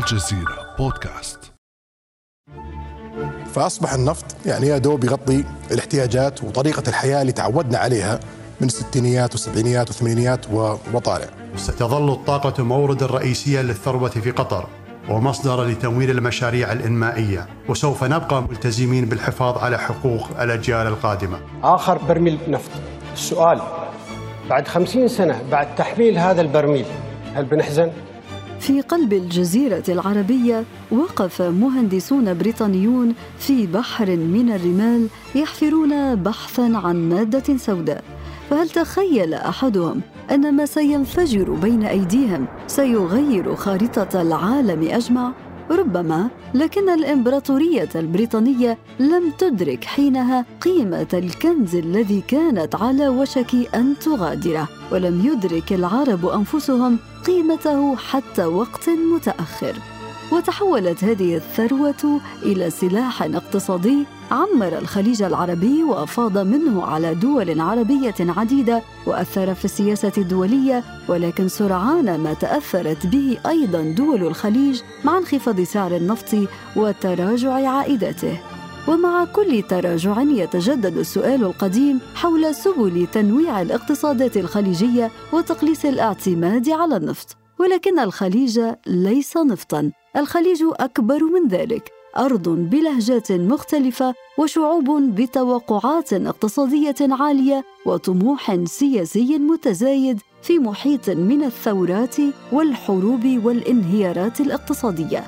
الجزيرة بودكاست فأصبح النفط يعني يا دوب يغطي الاحتياجات وطريقة الحياة اللي تعودنا عليها من الستينيات والسبعينيات والثمانينيات وطالع. ستظل الطاقة موردا رئيسيا للثروة في قطر ومصدرا لتمويل المشاريع الإنمائية وسوف نبقى ملتزمين بالحفاظ على حقوق الأجيال القادمة آخر برميل نفط السؤال بعد خمسين سنة بعد تحميل هذا البرميل هل بنحزن؟ في قلب الجزيرة العربية وقف مهندسون بريطانيون في بحر من الرمال يحفرون بحثا عن مادة سوداء فهل تخيل أحدهم أن ما سينفجر بين أيديهم سيغير خارطة العالم أجمع؟ ربما لكن الإمبراطورية البريطانية لم تدرك حينها قيمة الكنز الذي كانت على وشك أن تغادره ولم يدرك العرب أنفسهم قيمته حتى وقت متأخر. وتحولت هذه الثروة إلى سلاح اقتصادي عمر الخليج العربي وأفاض منه على دول عربية عديدة وأثر في السياسة الدولية ولكن سرعان ما تأثرت به أيضا دول الخليج مع انخفاض سعر النفط وتراجع عائداته. ومع كل تراجع يتجدد السؤال القديم حول سبل تنويع الاقتصادات الخليجية وتقليص الاعتماد على النفط ولكن الخليج ليس نفطا. الخليج أكبر من ذلك أرض بلهجات مختلفة وشعوب بتوقعات اقتصادية عالية وطموح سياسي متزايد في محيط من الثورات والحروب والانهيارات الاقتصادية.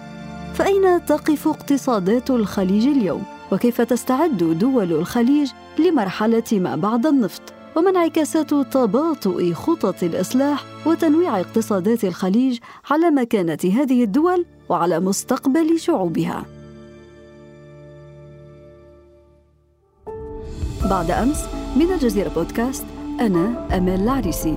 فأين تقف اقتصادات الخليج اليوم؟ وكيف تستعد دول الخليج لمرحلة ما بعد النفط؟ وما انعكاسات تباطؤ خطط الإصلاح وتنويع اقتصادات الخليج على مكانة هذه الدول؟ وعلى مستقبل شعوبها. بعد أمس من الجزيرة بودكاست أنا امال العريسي.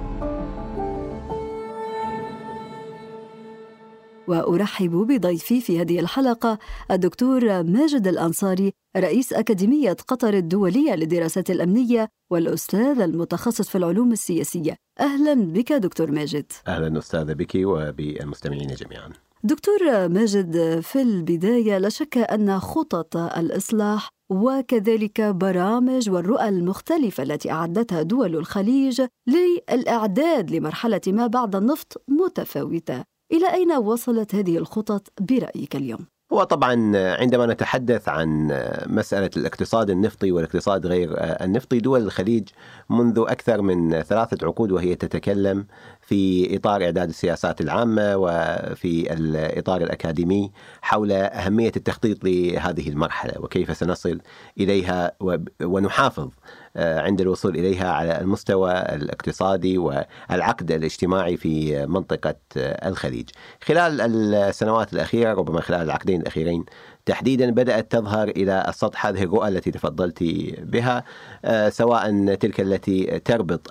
وأرحب بضيفي في هذه الحلقة الدكتور ماجد الأنصاري رئيس أكاديمية قطر الدولية للدراسات الأمنية والأستاذ المتخصص في العلوم السياسية. أهلا بك دكتور ماجد. أهلا أستاذة بك وبالمستمعين جميعا. دكتور ماجد في البداية لا شك أن خطط الإصلاح وكذلك برامج والرؤى المختلفة التي أعدتها دول الخليج للإعداد لمرحلة ما بعد النفط متفاوتة. إلى أين وصلت هذه الخطط برأيك اليوم؟ هو طبعا عندما نتحدث عن مسألة الاقتصاد النفطي والاقتصاد غير النفطي دول الخليج منذ أكثر من ثلاثة عقود وهي تتكلم في إطار إعداد السياسات العامة وفي الإطار الأكاديمي حول أهمية التخطيط لهذه المرحلة وكيف سنصل إليها ونحافظ عند الوصول إليها على المستوى الاقتصادي والعقد الاجتماعي في منطقة آه، الخليج. خلال السنوات الأخيرة ربما خلال العقدين الأخيرين تحديدا بدأت تظهر إلى السطح هذه الرؤى التي تفضلت بها آه، سواء تلك التي تربط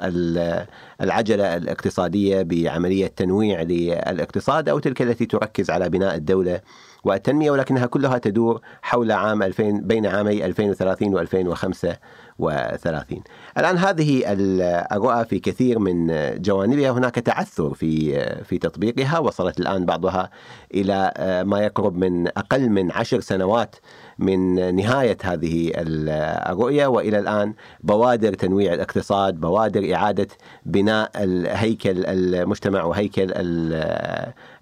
العجلة الاقتصادية بعملية تنويع للاقتصاد أو تلك التي تركز على بناء الدولة والتنمية ولكنها كلها تدور حول عام 2000 بين عامي 2030 و2005 وثلاثين. الآن هذه الرؤى في كثير من جوانبها. هناك تعثر في في تطبيقها. وصلت الآن بعضها إلى ما يقرب من أقل من عشر سنوات من نهاية هذه الرؤية وإلى الآن بوادر تنويع الاقتصاد بوادر إعادة بناء هيكل المجتمع وهيكل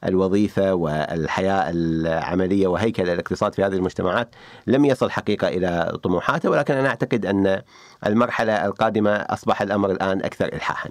الوظيفة والحياة العملية وهيكل الاقتصاد في هذه المجتمعات لم يصل حقيقة إلى طموحاته ولكن أنا أعتقد أن المرحلة القادمة أصبح الأمر الآن أكثر إلحاحا.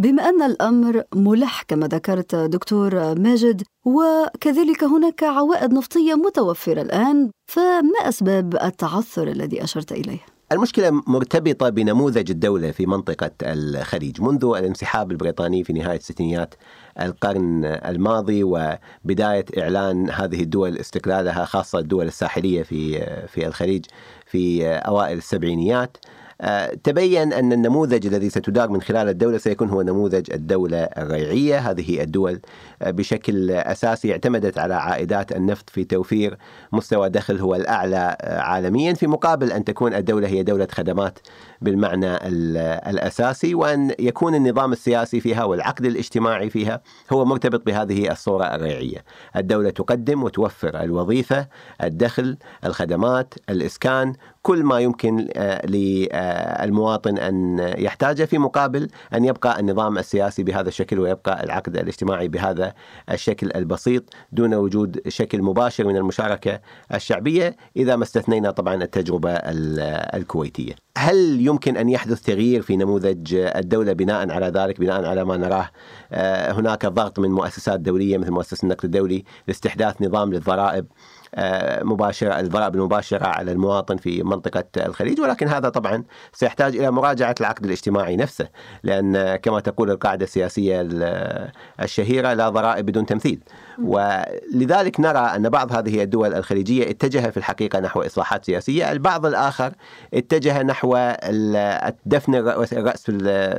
بما أن الأمر ملح كما ذكرت دكتور ماجد وكذلك هناك عوائد نفطية متوفرة الآن فما أسباب التعثر الذي أشرت إليه؟ المشكلة مرتبطة بنموذج الدولة في منطقة الخليج منذ الانسحاب البريطاني في نهاية ستينيات القرن الماضي وبداية إعلان هذه الدول استقلالها خاصة الدول الساحلية في في الخليج في أوائل السبعينيات تبين أن النموذج الذي ستدار من خلال الدولة سيكون هو نموذج الدولة الريعية. هذه الدول آه، بشكل أساسي اعتمدت على عائدات النفط في توفير مستوى دخل هو الأعلى آه، عالميا في مقابل أن تكون الدولة هي دولة خدمات بالمعنى الأساسي وأن يكون النظام السياسي فيها والعقد الاجتماعي فيها هو مرتبط بهذه الصورة الريعية. الدولة تقدم وتوفر الوظيفة الدخل الخدمات الإسكان كل ما يمكن آه، للمواطن أن يحتاجه في مقابل أن يبقى النظام السياسي بهذا الشكل ويبقى العقد الاجتماعي بهذا الشكل البسيط دون وجود شكل مباشر من المشاركة الشعبية إذا ما استثنينا طبعا التجربة الكويتية. هل يمكن أن يحدث تغيير في نموذج الدولة بناء على ذلك بناء على ما نراه؟ آه، هناك ضغط من مؤسسات دولية مثل مؤسسة النقد الدولي لاستحداث نظام للضرائب. آه، مباشرة الضرائب المباشرة على المواطن في منطقة الخليج. ولكن هذا طبعا سيحتاج إلى مراجعة العقد الاجتماعي نفسه لأن كما تقول القاعدة السياسية الشهيرة لا ضرائب بدون تمثيل. ولذلك نرى أن بعض هذه الدول الخليجية اتجه في الحقيقة نحو إصلاحات سياسية البعض الآخر اتجه نحو دفن الرأس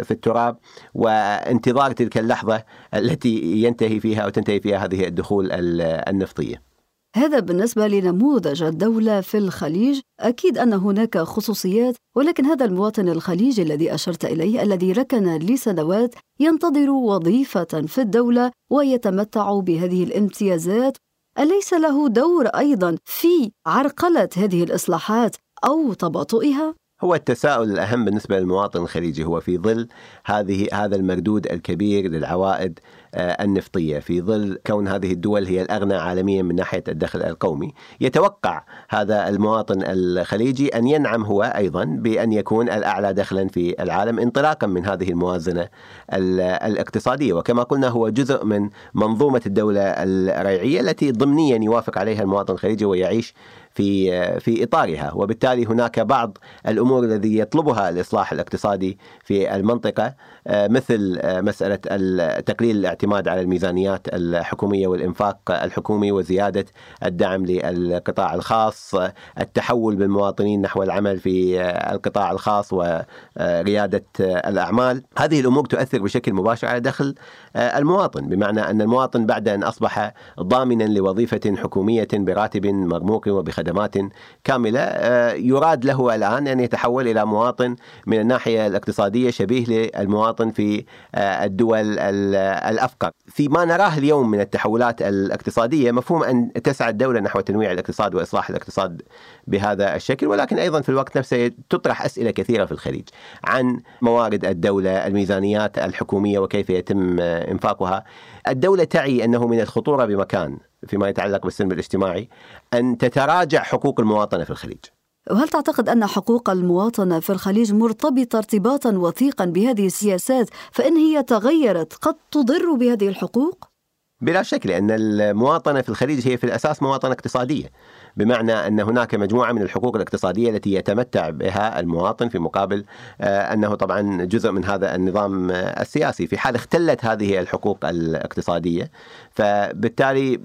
في التراب وانتظار تلك اللحظة التي ينتهي فيها أو تنتهي فيها هذه الدخول النفطية. هذا بالنسبة لنموذج الدولة في الخليج أكيد أن هناك خصوصيات ولكن هذا المواطن الخليجي الذي أشرت إليه الذي ركن لسنوات ينتظر وظيفة في الدولة ويتمتع بهذه الامتيازات أليس له دور أيضا في عرقلة هذه الإصلاحات أو تباطؤها؟ هو التساؤل الأهم بالنسبة للمواطن الخليجي. هو في ظل هذه هذا المردود الكبير للعوائد آه، النفطية في ظل كون هذه الدول هي الأغنى عالميا من ناحية الدخل القومي يتوقع هذا المواطن الخليجي أن ينعم هو أيضا بأن يكون الأعلى دخلا في العالم انطلاقا من هذه الموازنة الاقتصادية. وكما قلنا هو جزء من منظومة الدولة الريعية التي ضمنيا يوافق عليها المواطن الخليجي ويعيش في في إطارها. وبالتالي هناك بعض الأمور الذي يطلبها الإصلاح الاقتصادي في المنطقة آه، مثل آه، مسألة تقليل الاعتماد على الميزانيات الحكومية والإنفاق الحكومي وزيادة الدعم للقطاع الخاص التحول بالمواطنين نحو العمل في آه، القطاع الخاص ورياده الأعمال. هذه الأمور تؤثر بشكل مباشر على دخل المواطن بمعنى أن المواطن بعد أن أصبح ضامنا لوظيفة حكومية براتب مرموق وبخدمات خدمات كاملة. آه، يراد له الآن أن يتحول إلى مواطن من الناحية الاقتصادية شبيه للمواطن في آه، الدول الأفقر. فيما نراه اليوم من التحولات الاقتصادية مفهوم أن تسعى الدولة نحو تنويع الاقتصاد وإصلاح الاقتصاد بهذا الشكل ولكن أيضا في الوقت نفسه تطرح أسئلة كثيرة في الخليج عن موارد الدولة الميزانيات الحكومية وكيف يتم إنفاقها. الدولة تعي أنه من الخطورة بمكان فيما يتعلق بالسلم الاجتماعي أن تتراجع حقوق المواطنة في الخليج وهل تعتقد أن حقوق المواطنة في الخليج مرتبطة ارتباطا وثيقا بهذه السياسات فإن هي تغيرت قد تضر بهذه الحقوق؟ بلا شك لأن المواطنة في الخليج هي في الأساس مواطنة اقتصادية بمعنى أن هناك مجموعة من الحقوق الاقتصادية التي يتمتع بها المواطن في مقابل آه، أنه طبعا جزء من هذا النظام السياسي في حال اختلت هذه الحقوق الاقتصادية فبالتالي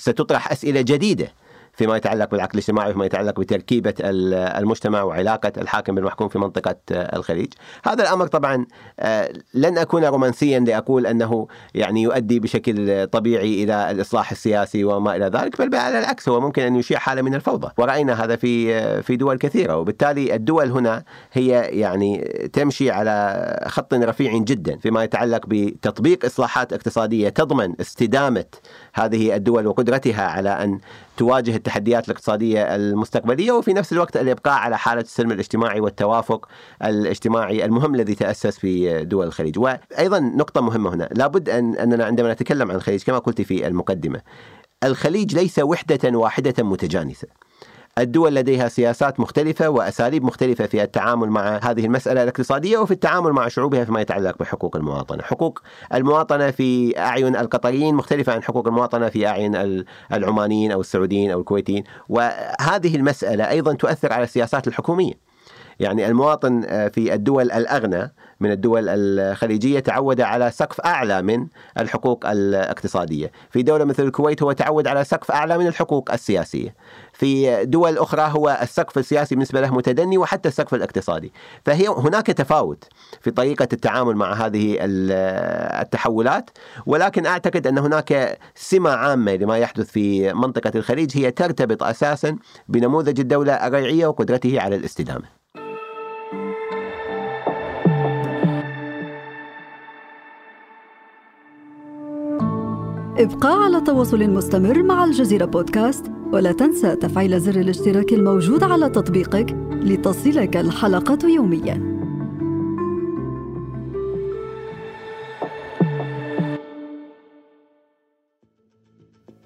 ستطرح أسئلة جديدة. فيما يتعلق بالعقد الاجتماعي وفيما يتعلق بتركيبة المجتمع وعلاقة الحاكم بالمحكوم في منطقة الخليج. هذا الأمر طبعا آه، لن أكون رومانسيا لأقول أنه يعني يؤدي بشكل طبيعي إلى الإصلاح السياسي وما إلى ذلك بل على العكس هو ممكن أن يشيع حالة من الفوضى. ورأينا هذا في في دول كثيرة وبالتالي الدول هنا هي يعني تمشي على خط رفيع جدا فيما يتعلق بتطبيق إصلاحات اقتصادية تضمن استدامة هذه الدول وقدرتها على أن تواجه التحديات الاقتصادية المستقبلية وفي نفس الوقت الإبقاء على حالة السلم الاجتماعي والتوافق الاجتماعي المهم الذي تأسس في دول الخليج. وأيضا نقطة مهمة هنا لابد أن أننا عندما نتكلم عن الخليج كما قلت في المقدمة الخليج ليس وحدة واحدة متجانسة. الدول لديها سياسات مختلفة وأساليب مختلفة في التعامل مع هذه المسألة الاقتصادية وفي التعامل مع شعوبها فيما يتعلق بحقوق المواطنة. حقوق المواطنة في أعين القطريين مختلفة عن حقوق المواطنة في أعين العمانيين أو السعوديين أو الكويتيين. وهذه المسألة أيضا تؤثر على السياسات الحكومية. يعني المواطن آه، في الدول الأغنى من الدول الخليجية تعود على سقف أعلى من الحقوق الاقتصادية. في دولة مثل الكويت هو تعود على سقف أعلى من الحقوق السياسية. في دول أخرى هو السقف السياسي بالنسبة له متدني وحتى السقف الاقتصادي. فهي هناك تفاوت في طريقة التعامل مع هذه التحولات ولكن أعتقد أن هناك سمة عامة لما يحدث في منطقة الخليج هي ترتبط أساسا بنموذج الدولة الريعية وقدرته على الاستدامة. ابقى على تواصل مستمر مع الجزيرة بودكاست ولا تنسى تفعيل زر الاشتراك الموجود على تطبيقك لتصلك الحلقة يومياً.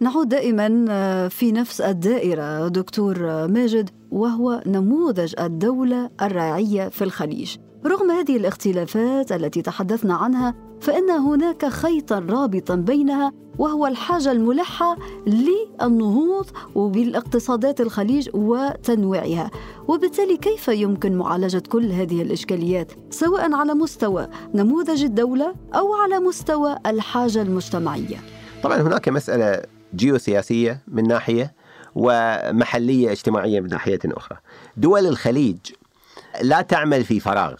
نعود دائما آه، في نفس الدائرة دكتور ماجد وهو نموذج الدولة الراعية في الخليج. رغم هذه الاختلافات التي تحدثنا عنها فإن هناك خيطا رابطا بينها وهو الحاجة الملحة للنهوض بالاقتصادات الخليج وتنويعها. وبالتالي كيف يمكن معالجة كل هذه الإشكاليات سواء على مستوى نموذج الدولة أو على مستوى الحاجة المجتمعية؟ طبعا هناك مسألة جيوسياسية من ناحية ومحلية اجتماعية من ناحية أخرى. دول الخليج لا تعمل في فراغ.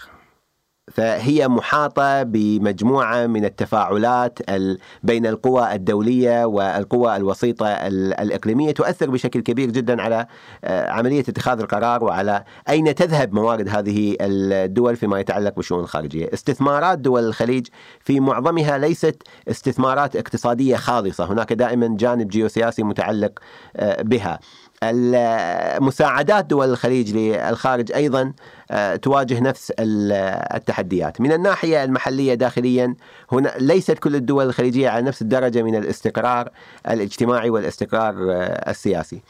فهي محاطة بمجموعة من التفاعلات بين القوى الدولية والقوى الوسيطة الإقليمية تؤثر بشكل كبير جدا على آه، عملية اتخاذ القرار وعلى أين تذهب موارد هذه الدول فيما يتعلق بالشؤون الخارجية. استثمارات دول الخليج في معظمها ليست استثمارات اقتصادية خالصة. هناك دائما جانب جيوسياسي متعلق آه، بها. مساعدات دول الخليج للخارج أيضا آه، تواجه نفس التحديات. من الناحية المحلية داخليا هنا ليست كل الدول الخليجية على نفس الدرجة من الاستقرار الاجتماعي والاستقرار آه، السياسي.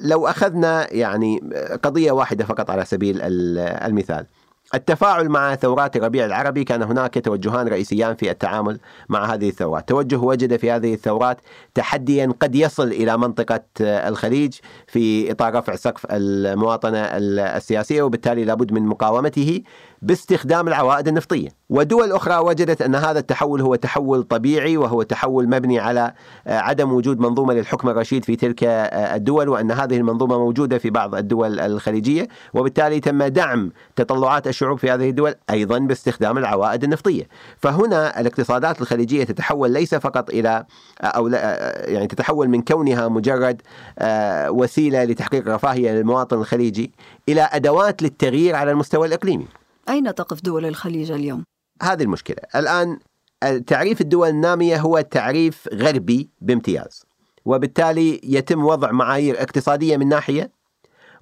لو أخذنا يعني قضية واحدة فقط على سبيل المثال. التفاعل مع ثورات الربيع العربي كان هناك توجهان رئيسيان في التعامل مع هذه الثورات. توجه وجد في هذه الثورات تحديا قد يصل إلى منطقة الخليج في إطار رفع سقف المواطنة السياسية وبالتالي لابد من مقاومته. باستخدام العوائد النفطية. ودول أخرى وجدت أن هذا التحول هو تحول طبيعي وهو تحول مبني على آه، عدم وجود منظومة للحكم الرشيد في تلك آه، الدول وأن هذه المنظومة موجودة في بعض الدول الخليجية. وبالتالي تم دعم تطلعات الشعوب في هذه الدول أيضا باستخدام العوائد النفطية. فهنا الاقتصادات الخليجية تتحول ليس فقط إلى آه، أو يعني تتحول من كونها مجرد وسيلة لتحقيق رفاهية للمواطن الخليجي إلى أدوات للتغيير على المستوى الإقليمي. أين تقف دول الخليج اليوم؟ هذه المشكلة الآن تعريف الدول النامية هو تعريف غربي بامتياز وبالتالي يتم وضع معايير اقتصادية من ناحية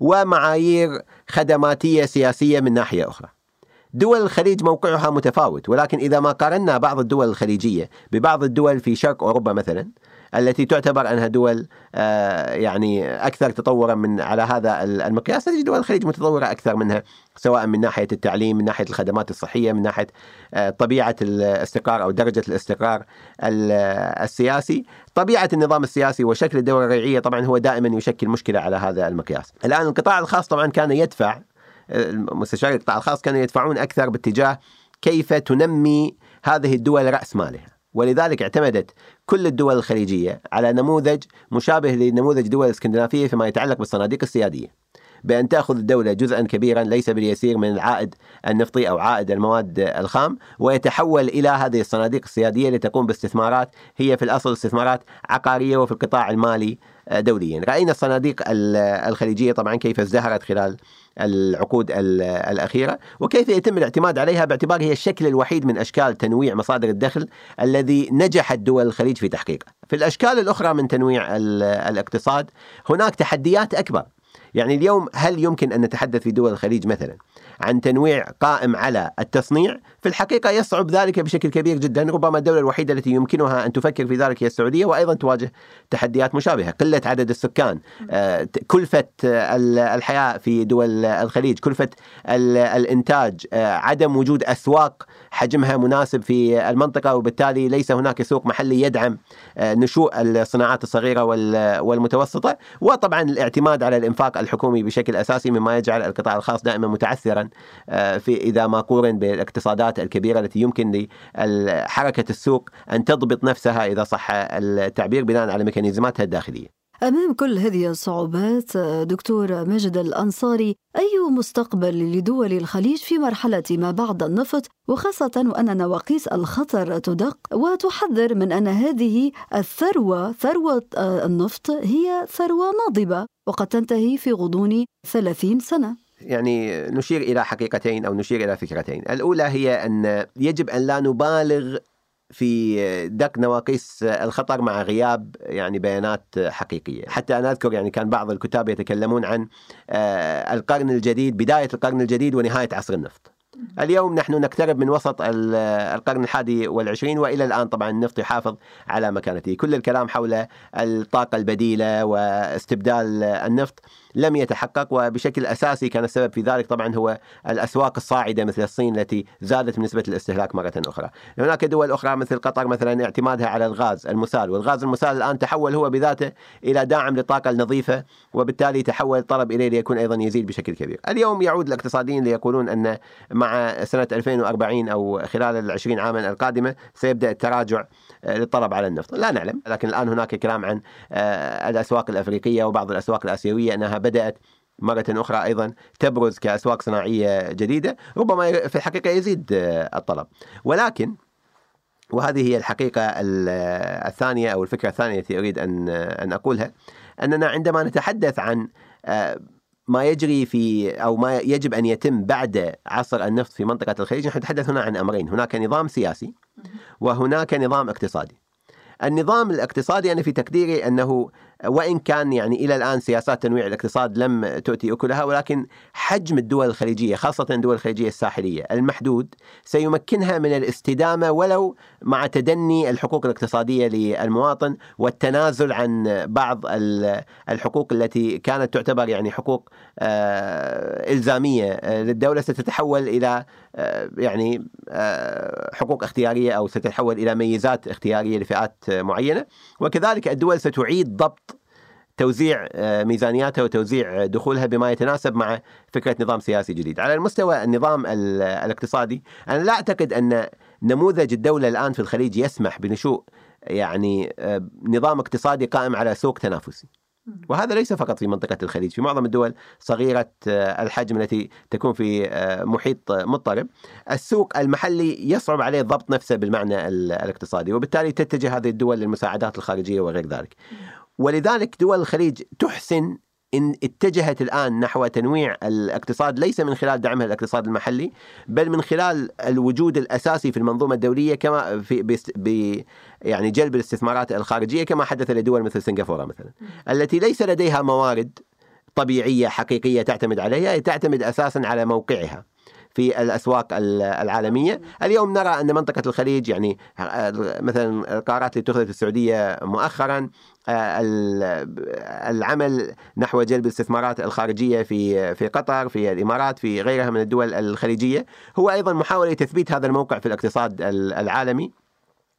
ومعايير خدماتية سياسية من ناحية أخرى دول الخليج موقعها متفاوت ولكن إذا ما قارنا بعض الدول الخليجية ببعض الدول في شرق أوروبا مثلا التي تعتبر أنها دول آه، يعني أكثر تطورا من على هذا المقياس. تجد دول الخليج متطورة أكثر منها سواء من ناحية التعليم من ناحية الخدمات الصحية من ناحية آه، طبيعة الاستقرار أو درجة الاستقرار السياسي. طبيعة النظام السياسي وشكل الدولة الريعية طبعا هو دائما يشكل مشكلة على هذا المقياس. الآن القطاع الخاص طبعا كان يدفع مستشاري القطاع الخاص كانوا يدفعون أكثر باتجاه كيف تنمي هذه الدول رأس مالها. ولذلك اعتمدت كل الدول الخليجية على نموذج مشابه لنموذج دول الاسكندنافية فيما يتعلق بالصناديق السيادية. بأن تأخذ الدولة جزءا كبيرا ليس باليسير من العائد النفطي أو عائد المواد الخام ويتحول إلى هذه الصناديق السيادية لتقوم باستثمارات هي في الأصل استثمارات عقارية وفي القطاع المالي دوليا. رأينا الصناديق الخليجية طبعا كيف ازدهرت خلال العقود الأخيرة وكيف يتم الاعتماد عليها باعتبار هي الشكل الوحيد من أشكال تنويع مصادر الدخل الذي نجحت دول الخليج في تحقيقه في الأشكال الأخرى من تنويع الاقتصاد هناك تحديات أكبر. يعني اليوم هل يمكن أن نتحدث في دول الخليج مثلا عن تنويع قائم على التصنيع؟ في الحقيقة يصعب ذلك بشكل كبير جدا ربما الدولة الوحيدة التي يمكنها أن تفكر في ذلك هي السعودية وأيضا تواجه تحديات مشابهة قلة عدد السكان آه، كلفة الحياة في دول الخليج كلفة الإنتاج آه، عدم وجود أسواق حجمها مناسب في المنطقة وبالتالي ليس هناك سوق محلي يدعم آه، نشوء الصناعات الصغيرة والمتوسطة. وطبعا الاعتماد على الإنفاق الحكومي بشكل أساسي مما يجعل القطاع الخاص دائما متعثرا في إذا ما قورن بالاقتصادات الكبيرة التي يمكن لحركة السوق أن تضبط نفسها إذا صح التعبير بناء على ميكانيزماتها الداخلية. أمام كل هذه الصعوبات دكتور ماجد الأنصاري أي مستقبل لدول الخليج في مرحلة ما بعد النفط؟ وخاصة وأن نواقيس الخطر تدق وتحذر من أن هذه الثروة ثروة النفط هي ثروة ناضبة وقد تنتهي في غضون ثلاثين سنة. يعني نشير إلى حقيقتين أو نشير إلى فكرتين. الأولى هي أن يجب أن لا نبالغ في دق نواقيس الخطر مع غياب يعني بيانات حقيقية، حتى أنا أذكر يعني كان بعض الكتاب يتكلمون عن آه، القرن الجديد، بداية القرن الجديد ونهاية عصر النفط. اليوم نحن نقترب من وسط القرن الحادي والعشرين وإلى الآن طبعا النفط يحافظ على مكانته كل الكلام حول الطاقة البديلة واستبدال النفط لم يتحقق وبشكل أساسي كان السبب في ذلك طبعا هو الأسواق الصاعدة مثل الصين التي زادت نسبه الاستهلاك مرة أخرى. هناك دول أخرى مثل قطر مثلا اعتمادها على الغاز المسال والغاز المسال الآن تحول هو بذاته إلى داعم للطاقه النظيفه وبالتالي تحول الطلب إليه ليكون أيضا يزيد بشكل كبير. اليوم يعود الاقتصاديين ليقولون أن مع سنة 2040 أو خلال ال 20 عاما القادمة سيبدأ التراجع للطلب على النفط، لا نعلم، لكن الآن هناك كلام عن آه، الأسواق الأفريقية وبعض الأسواق الآسيوية أنها بدأت مرة أخرى أيضا تبرز كأسواق صناعية جديدة ربما في الحقيقة يزيد الطلب. ولكن وهذه هي الحقيقة الثانية أو الفكرة الثانية التي أريد أن أن أقولها أننا عندما نتحدث عن آه، ما يجري في أو ما يجب أن يتم بعد عصر النفط في منطقة الخليج. نحن نتحدث هنا عن أمرين، هناك نظام سياسي وهناك نظام اقتصادي. النظام الاقتصادي أنا في تقديري أنه وإن كان يعني إلى الآن سياسات تنويع الاقتصاد لم تؤتي أكلها ولكن حجم الدول الخليجية خاصة الدول الخليجية الساحلية المحدود سيمكنها من الاستدامة ولو مع تدني الحقوق الاقتصادية للمواطن والتنازل عن بعض الحقوق التي كانت تعتبر يعني حقوق آه، إلزامية آه، للدولة ستتحول إلى آه، يعني حقوق اختيارية أو ستتحول إلى ميزات اختيارية لفئات معينة. وكذلك الدول ستعيد ضبط توزيع آه، ميزانياتها وتوزيع دخولها بما يتناسب مع فكرة نظام سياسي جديد. على المستوى النظام الاقتصادي أنا لا أعتقد أن نموذج الدولة الآن في الخليج يسمح بنشوء يعني آه، نظام اقتصادي قائم على سوق تنافسي. وهذا ليس فقط في منطقة الخليج في معظم الدول صغيرة آه، الحجم التي تكون في محيط مضطرب السوق المحلي يصعب عليه ضبط نفسه بالمعنى الاقتصادي وبالتالي تتجه هذه الدول للمساعدات الخارجية وغير ذلك ولذلك دول الخليج تحسن إن اتجهت الآن نحو تنويع الاقتصاد ليس من خلال دعمها الاقتصاد المحلي بل من خلال الوجود الأساسي في المنظومة الدولية كما في ب يعني جلب الاستثمارات الخارجية كما حدث لدول مثل سنغافورة مثلا. التي ليس لديها موارد طبيعية حقيقية تعتمد عليها تعتمد أساسا على موقعها. في الأسواق العالمية، اليوم نرى أن منطقة الخليج يعني مثلا القرارات اللي اتخذت في السعودية مؤخرا العمل نحو جلب الاستثمارات الخارجية في في قطر في الإمارات في غيرها من الدول الخليجية. هو أيضا محاولة لتثبيت هذا الموقع في الاقتصاد العالمي.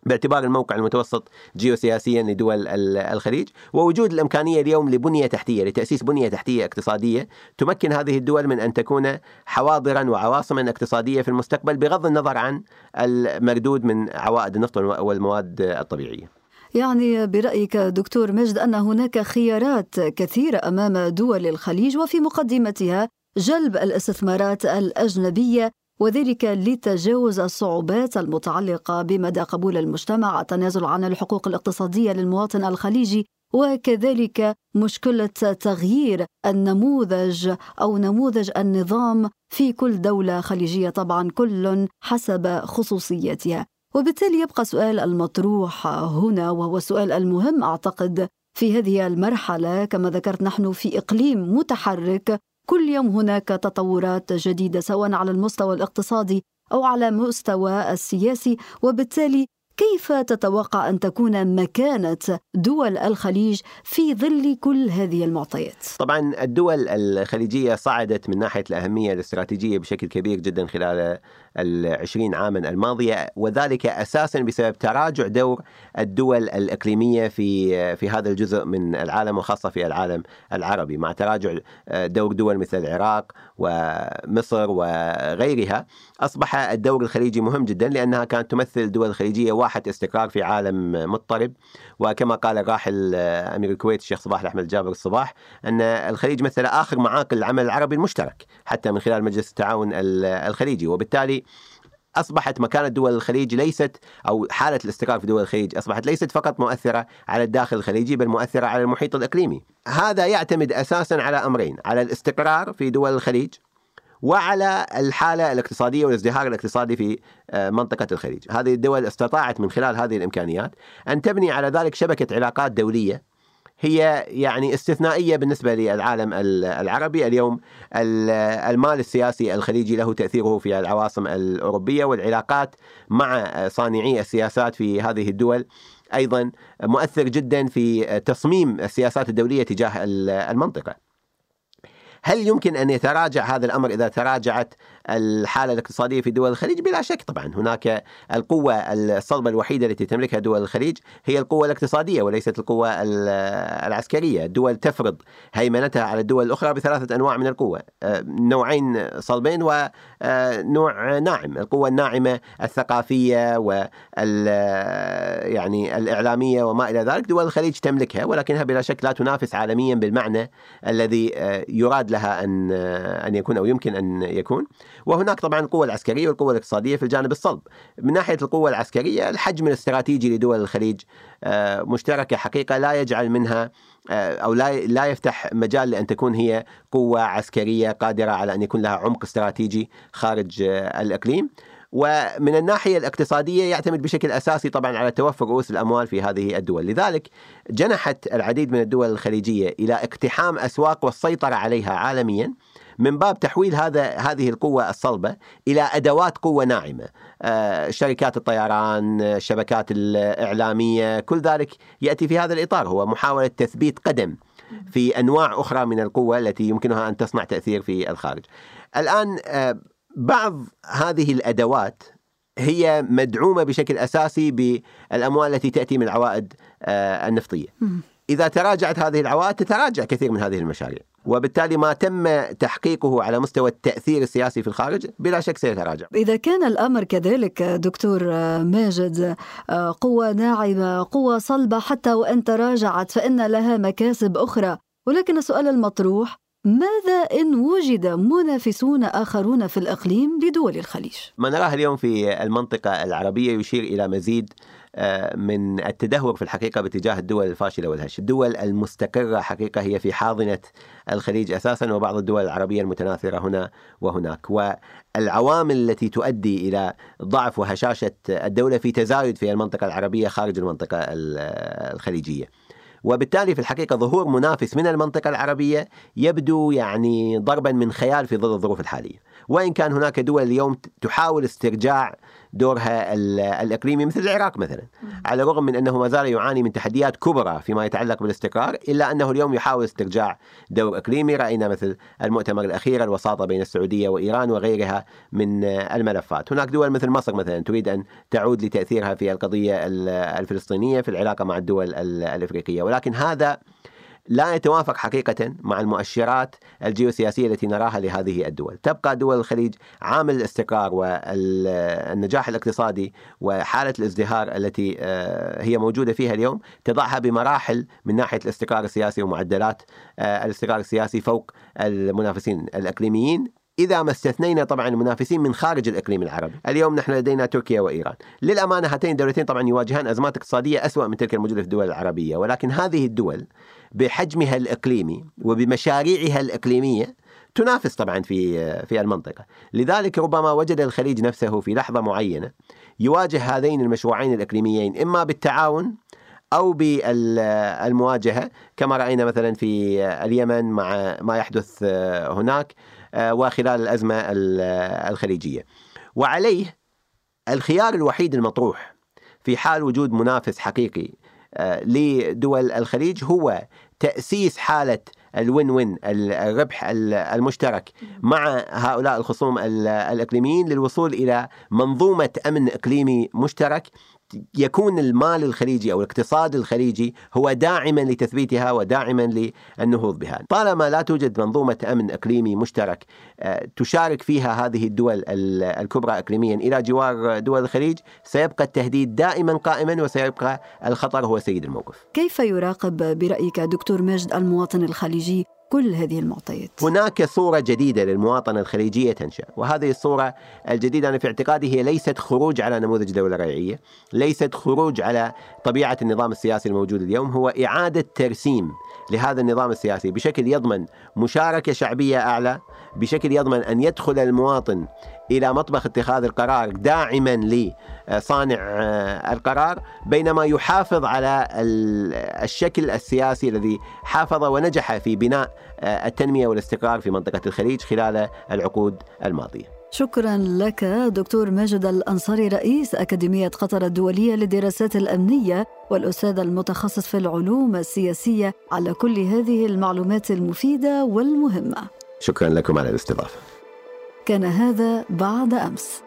باعتبار الموقع المتوسط جيوسياسيا لدول الخليج ووجود الإمكانية اليوم لبنية تحتية لتأسيس بنية تحتية اقتصادية تمكن هذه الدول من أن تكون حواضرا وعواصما اقتصادية في المستقبل بغض النظر عن المردود من عوائد النفط والمواد الطبيعية. يعني برأيك دكتور مجد أن هناك خيارات كثيرة أمام دول الخليج وفي مقدمتها جلب الاستثمارات الأجنبية وذلك لتجاوز الصعوبات المتعلقة بمدى قبول المجتمع. التنازل عن الحقوق الاقتصادية للمواطن الخليجي وكذلك مشكلة تغيير النموذج أو نموذج النظام في كل دولة خليجية طبعا كل حسب خصوصيتها. وبالتالي يبقى السؤال المطروح هنا وهو السؤال المهم أعتقد في هذه المرحلة. كما ذكرت نحن في إقليم متحرك كل يوم هناك تطورات جديدة سواء على المستوى الاقتصادي أو على المستوى السياسي وبالتالي كيف تتوقع أن تكون مكانة دول الخليج في ظل كل هذه المعطيات؟ طبعا الدول الخليجية صعدت من ناحية الأهمية الاستراتيجية بشكل كبير جدا خلال العشرين عاما الماضية وذلك أساسا بسبب تراجع دور الدول الإقليمية في في هذا الجزء من العالم وخاصة في العالم العربي مع تراجع دور دول مثل العراق ومصر وغيرها أصبح الدور الخليجي مهم جدا لأنها كانت تمثل الدول الخليجية واحد استقرار في عالم مضطرب وكما قال الراحل أمير الكويت الشيخ صباح الأحمد جابر الصباح أن الخليج مثل آخر معاقل العمل العربي المشترك حتى من خلال مجلس التعاون الخليجي وبالتالي أصبحت مكانه دول الخليج ليست أو حالة الاستقرار في دول الخليج أصبحت ليست فقط مؤثرة على الداخل الخليجي بل مؤثرة على المحيط الإقليمي. هذا يعتمد أساسا على أمرين، على الاستقرار في دول الخليج وعلى الحالة الاقتصادية والازدهار الاقتصادي في آه، منطقة الخليج. هذه الدول استطاعت من خلال هذه الإمكانيات أن تبني على ذلك شبكة علاقات دولية هي يعني استثنائية بالنسبة للعالم العربي اليوم المال السياسي الخليجي له تأثيره في العواصم الأوروبية والعلاقات مع صانعي السياسات في هذه الدول أيضا مؤثر جدا في تصميم السياسات الدولية تجاه المنطقة هل يمكن أن يتراجع هذا الأمر إذا تراجعت الحالة الاقتصادية في دول الخليج؟ بلا شك. طبعا هناك القوة الصلبه الوحيدة التي تملكها دول الخليج هي القوة الاقتصادية وليست القوة العسكرية، الدول تفرض هيمنتها على الدول الأخرى بثلاثة أنواع من القوة، آه، نوعين صلبين ونوع ناعم، القوة الناعمة الثقافية وال يعني الإعلامية وما إلى ذلك، دول الخليج تملكها ولكنها بلا شك لا تنافس عالميا بالمعنى الذي آه، يراد لها أن أن يكون أو يمكن أن يكون. وهناك طبعا القوة العسكرية والقوة الاقتصادية في الجانب الصلب. من ناحية القوة العسكرية الحجم الاستراتيجي لدول الخليج آه، مشتركة حقيقة لا يجعل منها آه، أو لا لا يفتح مجال لأن تكون هي قوة عسكرية قادرة على أن يكون لها عمق استراتيجي خارج آه، الإقليم. ومن الناحية الاقتصادية يعتمد بشكل أساسي طبعا على توفر رؤوس الأموال في هذه الدول. لذلك جنحت العديد من الدول الخليجية إلى اقتحام أسواق والسيطرة عليها عالميا. من باب تحويل هذا هذه القوة الصلبة إلى أدوات قوة ناعمة. آه، شركات الطيران الشبكات الإعلامية كل ذلك يأتي في هذا الإطار. هو محاولة تثبيت قدم في أنواع أخرى من القوة التي يمكنها أن تصنع تأثير في الخارج. الآن آه، بعض هذه الأدوات هي مدعومة بشكل أساسي بالأموال التي تأتي من العوائد آه، النفطية. إذا تراجعت هذه العوائد تتراجع كثير من هذه المشاريع، وبالتالي ما تم تحقيقه على مستوى التأثير السياسي في الخارج بلا شك سيتراجع. إذا كان الأمر كذلك دكتور ماجد آه، قوة ناعمة، قوة صلبة حتى وإن تراجعت فإن لها مكاسب أخرى، ولكن السؤال المطروح ماذا إن وجد منافسون آخرون في الإقليم لدول الخليج؟ ما نراه اليوم في المنطقة العربية يشير إلى مزيد من التدهور في الحقيقة باتجاه الدول الفاشلة والهش. الدول المستقرة حقيقة هي في حاضنة الخليج أساسا وبعض الدول العربية المتناثرة هنا وهناك. والعوامل التي تؤدي إلى ضعف وهشاشة الدولة في تزايد في المنطقة العربية خارج المنطقة الخليجية. وبالتالي في الحقيقة ظهور منافس من المنطقة العربية يبدو يعني ضربا من خيال في ظل الظروف الحالية. وإن كان هناك دول اليوم تحاول استرجاع دورها الإقليمي مثل العراق مثلا. على الرغم من أنه ما زال يعاني من تحديات كبرى فيما يتعلق بالاستقرار إلا أنه اليوم يحاول استرجاع دور إقليمي. رأينا مثل المؤتمر الأخير الوساطة بين السعودية وإيران وغيرها من الملفات. هناك دول مثل مصر مثلا تريد أن تعود لتأثيرها في القضية الفلسطينية في العلاقة مع الدول الإفريقية. ولكن هذا لا يتوافق حقيقة مع المؤشرات الجيوسياسية التي نراها لهذه الدول. تبقى دول الخليج عامل الاستقرار والنجاح الاقتصادي وحالة الازدهار التي آه، هي موجودة فيها اليوم تضعها بمراحل من ناحية الاستقرار السياسي ومعدلات آه، الاستقرار السياسي فوق المنافسين الإقليميين. إذا ما استثنينا طبعا المنافسين من خارج الإقليم العربي. اليوم نحن لدينا تركيا وإيران. للأمانة هاتين الدولتين طبعا يواجهان أزمات اقتصادية أسوأ من تلك الموجودة في الدول العربية ولكن هذه الدول بحجمها الإقليمي وبمشاريعها الإقليمية تنافس طبعا في في المنطقة. لذلك ربما وجد الخليج نفسه في لحظة معينة يواجه هذين المشروعين الإقليميين إما بالتعاون أو بالمواجهة كما رأينا مثلا في اليمن مع ما يحدث هناك وخلال الأزمة الخليجية. وعليه الخيار الوحيد المطروح في حال وجود منافس حقيقي لدول الخليج هو تأسيس حالة الوين وين الربح المشترك مع هؤلاء الخصوم الإقليميين للوصول إلى منظومة أمن إقليمي مشترك. يكون المال الخليجي أو الاقتصاد الخليجي هو داعما لتثبيتها وداعما للنهوض بها. طالما لا توجد منظومة أمن إقليمي مشترك آه، تشارك فيها هذه الدول الكبرى اقليميا إلى جوار دول الخليج سيبقى التهديد دائما قائما وسيبقى الخطر هو سيد الموقف. كيف يراقب برأيك دكتور مجد المواطن الخليجي كل هذه المعطيات. هناك صورة جديدة للمواطنة الخليجية تنشأ وهذه الصورة الجديدة أنا في اعتقادي هي ليست خروج على نموذج دولة ريعية ليست خروج على طبيعة النظام السياسي الموجود اليوم هو إعادة ترسيم لهذا النظام السياسي بشكل يضمن مشاركة شعبية أعلى بشكل يضمن أن يدخل المواطن إلى مطبخ اتخاذ القرار داعما لصانع آه، القرار بينما يحافظ على الشكل السياسي الذي حافظ ونجح في بناء آه، التنمية والاستقرار في منطقة الخليج خلال العقود الماضية. شكرا لك دكتور ماجد الأنصاري رئيس أكاديمية قطر الدولية للدراسات الأمنية والأستاذ المتخصص في العلوم السياسية على كل هذه المعلومات المفيدة والمهمة. شكرا لكم على الاستضافة. كان هذا بعد أمس